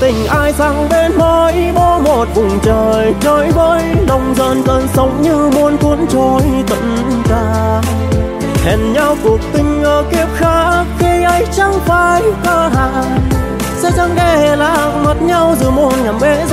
tình ai sang bên môi bố một vùng trời chơi với lòng dần dần sống như muốn cuốn trôi tận cả hẹn nhau cuộc tình ở kiếp khác khi ấy chẳng phải ta hàng sẽ chẳng để lạc mất nhau dù muôn ngàn bể